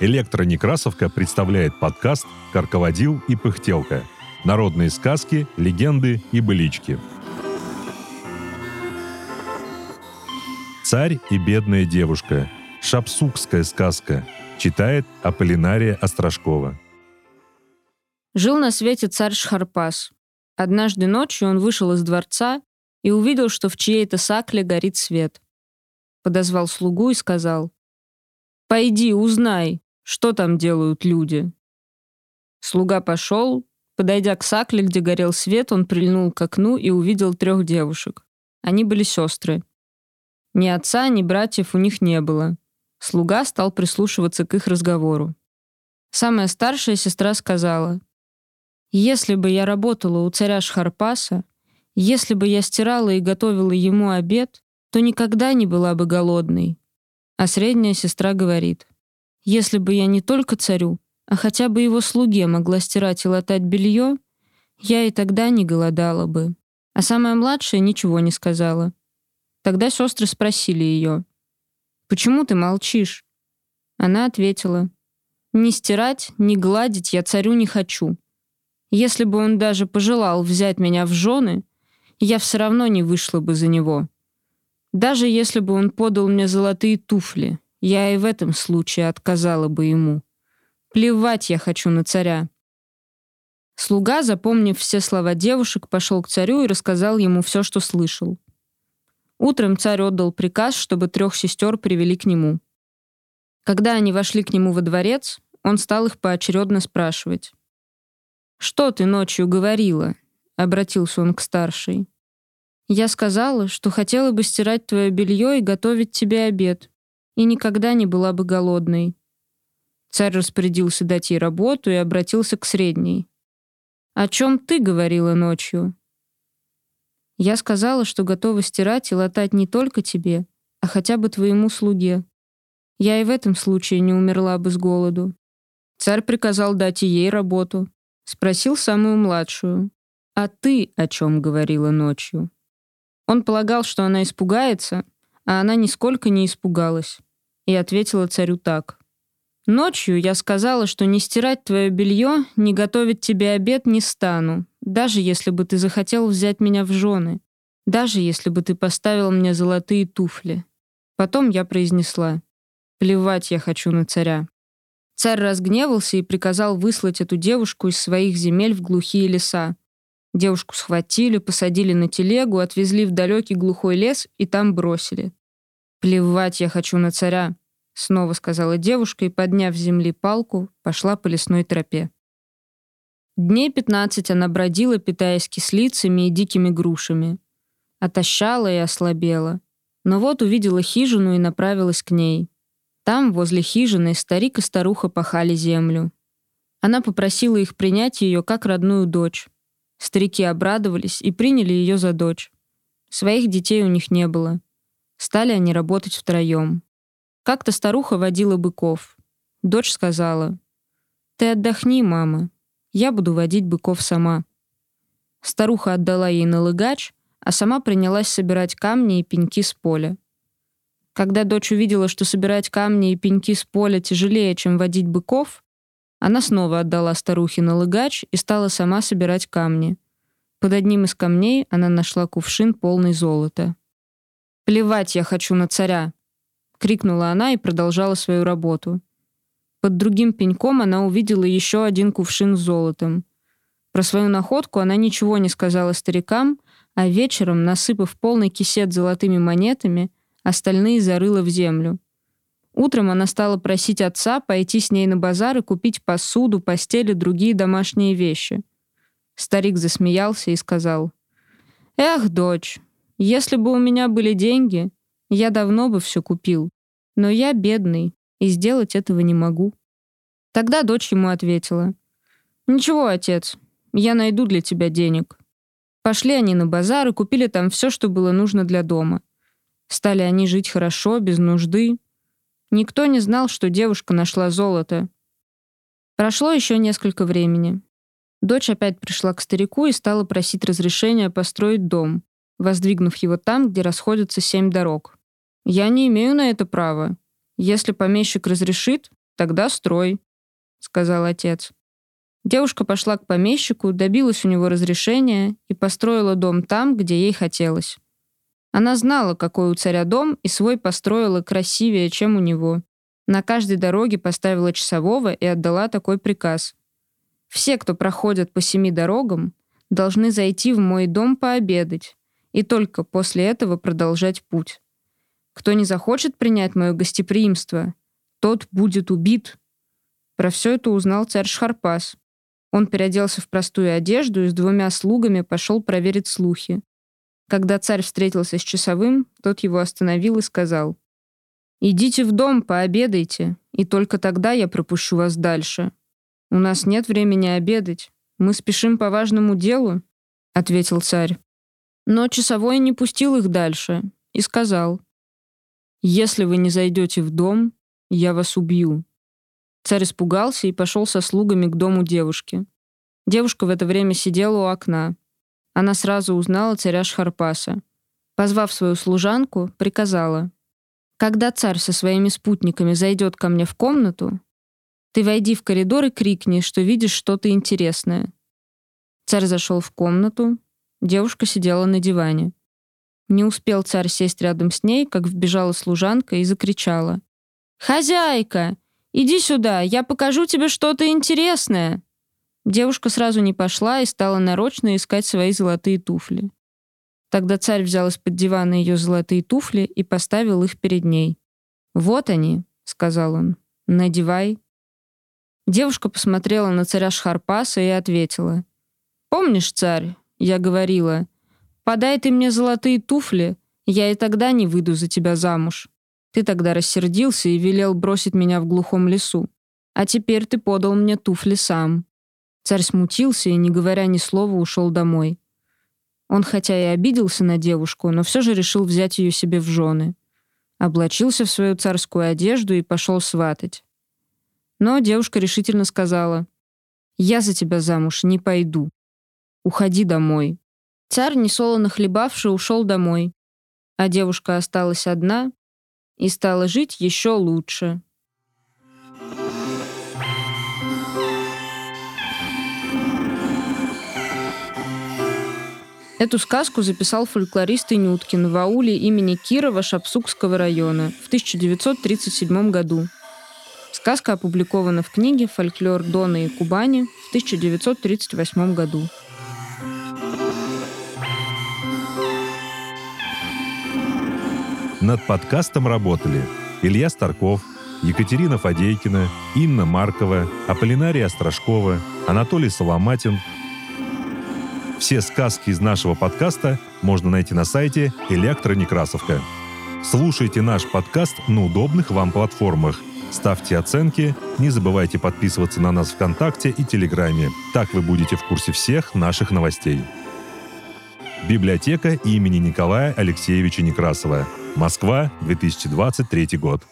Электронекрасовка представляет подкаст «Карководил и пыхтелка». Народные сказки, легенды и былички. «Царь и бедная девушка» Шапсукская сказка. Читает Аполлинария Острожкова. Жил на свете царь Шхарпас. Однажды ночью он вышел из дворца и увидел, что в чьей-то сакле горит свет. Подозвал слугу и сказал, «Пойди, узнай, что там делают люди». Слуга пошел, подойдя к сакле, где горел свет, он прильнул к окну и увидел трех девушек. Они были сестры. Ни отца, ни братьев у них не было. Слуга стал прислушиваться к их разговору. Самая старшая сестра сказала, «Если бы я работала у царя Шхарпаса, если бы я стирала и готовила ему обед, то никогда не была бы голодной». А средняя сестра говорит, «Если бы я не только царю, а хотя бы его слуге могла стирать и латать белье, я и тогда не голодала бы». А самая младшая ничего не сказала. Тогда сестры спросили ее, Почему ты молчишь?» Она ответила, «Ни стирать, ни гладить я царю не хочу. Если бы он даже пожелал взять меня в жены, я все равно не вышла бы за него. Даже если бы он подал мне золотые туфли, я и в этом случае отказала бы ему. Плевать я хочу на царя». Слуга, запомнив все слова девушек, пошел к царю и рассказал ему все, что слышал. Утром царь отдал приказ, чтобы трех сестер привели к нему. Когда они вошли к нему во дворец, он стал их поочередно спрашивать. «Что ты ночью говорила?» — обратился он к старшей. «Я сказала, что хотела бы стирать твое белье и готовить тебе обед, и никогда не была бы голодной». Царь распорядился дать ей работу и обратился к средней. «О чем ты говорила ночью?» Я сказала, что готова стирать и латать не только тебе, а хотя бы твоему слуге. Я и в этом случае не умерла бы с голоду. Царь приказал дать и ей работу. Спросил самую младшую. «А ты о чем говорила ночью?» Он полагал, что она испугается, а она нисколько не испугалась. И ответила царю так. «Ночью я сказала, что не стирать твое белье, не готовить тебе обед не стану, даже если бы ты захотел взять меня в жены. Даже если бы ты поставил мне золотые туфли. Потом я произнесла. Плевать я хочу на царя. Царь разгневался и приказал выслать эту девушку из своих земель в глухие леса. Девушку схватили, посадили на телегу, отвезли в далекий глухой лес и там бросили. «Плевать я хочу на царя», — снова сказала девушка и, подняв с земли палку, пошла по лесной тропе. Дней пятнадцать она бродила, питаясь кислицами и дикими грушами. Отощала и ослабела. Но вот увидела хижину и направилась к ней. Там, возле хижины, старик и старуха пахали землю. Она попросила их принять ее как родную дочь. Старики обрадовались и приняли ее за дочь. Своих детей у них не было. Стали они работать втроем. Как-то старуха водила быков. Дочь сказала, «Ты отдохни, мама, я буду водить быков сама. Старуха отдала ей налыгач, а сама принялась собирать камни и пеньки с поля. Когда дочь увидела, что собирать камни и пеньки с поля тяжелее, чем водить быков, она снова отдала старухе налыгач и стала сама собирать камни. Под одним из камней она нашла кувшин, полный золота. «Плевать я хочу на царя!» — крикнула она и продолжала свою работу. Под другим пеньком она увидела еще один кувшин с золотом. Про свою находку она ничего не сказала старикам, а вечером, насыпав полный кисет золотыми монетами, остальные зарыла в землю. Утром она стала просить отца пойти с ней на базар и купить посуду, постель и другие домашние вещи. Старик засмеялся и сказал, «Эх, дочь, если бы у меня были деньги, я давно бы все купил. Но я бедный, и сделать этого не могу. Тогда дочь ему ответила. «Ничего, отец, я найду для тебя денег». Пошли они на базар и купили там все, что было нужно для дома. Стали они жить хорошо, без нужды. Никто не знал, что девушка нашла золото. Прошло еще несколько времени. Дочь опять пришла к старику и стала просить разрешения построить дом. воздвигнув его там, где расходятся семь дорог. «Я не имею на это права. Если помещик разрешит, тогда строй», — сказал отец. Девушка пошла к помещику, добилась у него разрешения и построила дом там, где ей хотелось. Она знала, какой у царя дом, и свой построила красивее, чем у него. На каждой дороге поставила часового и отдала такой приказ. Все, кто проходят по семи дорогам, должны зайти в мой дом пообедать, и только после этого продолжать путь. Кто не захочет принять мое гостеприимство, тот будет убит. Про все это узнал царь Шхарпас. Он переоделся в простую одежду и с двумя слугами пошел проверить слухи. Когда царь встретился с часовым, тот его остановил и сказал, «Идите в дом, пообедайте, и только тогда я пропущу вас дальше. У нас нет времени обедать. Мы спешим по важному делу», — ответил царь. Но часовой не пустил их дальше и сказал, «Если вы не зайдете в дом, я вас убью». Царь испугался и пошел со слугами к дому девушки. Девушка в это время сидела у окна. Она сразу узнала царя Шхарпаса. Позвав свою служанку, приказала. «Когда царь со своими спутниками зайдет ко мне в комнату, ты войди в коридор и крикни, что видишь что-то интересное». Царь зашел в комнату. Девушка сидела на диване. Не успел царь сесть рядом с ней, как вбежала служанка и закричала. «Хозяйка, иди сюда, я покажу тебе что-то интересное!» Девушка сразу не пошла и стала нарочно искать свои золотые туфли. Тогда царь взял из-под дивана ее золотые туфли и поставил их перед ней. «Вот они», — сказал он, — «надевай». Девушка посмотрела на царя Шхарпаса и ответила. «Помнишь, царь, я говорила, подай ты мне золотые туфли, я и тогда не выйду за тебя замуж. Ты тогда рассердился и велел бросить меня в глухом лесу. А теперь ты подал мне туфли сам. Царь смутился и, не говоря ни слова, ушел домой. Он хотя и обиделся на девушку, но все же решил взять ее себе в жены. Облачился в свою царскую одежду и пошел сватать. Но девушка решительно сказала, «Я за тебя замуж не пойду. Уходи домой». Царь, несолоно хлебавший, ушел домой, а девушка осталась одна и стала жить еще лучше. Эту сказку записал фольклорист Инюткин в ауле имени Кирова Шапсукского района в 1937 году. Сказка опубликована в книге «Фольклор Дона и Кубани» в 1938 году. Над подкастом работали Илья Старков, Екатерина Фадейкина, Инна Маркова, Аполлинария Острожкова, Анатолий Соломатин – все сказки из нашего подкаста можно найти на сайте Электронекрасовка. Слушайте наш подкаст на удобных вам платформах. Ставьте оценки, не забывайте подписываться на нас ВКонтакте и Телеграме. Так вы будете в курсе всех наших новостей. Библиотека имени Николая Алексеевича Некрасова. Москва, 2023 год.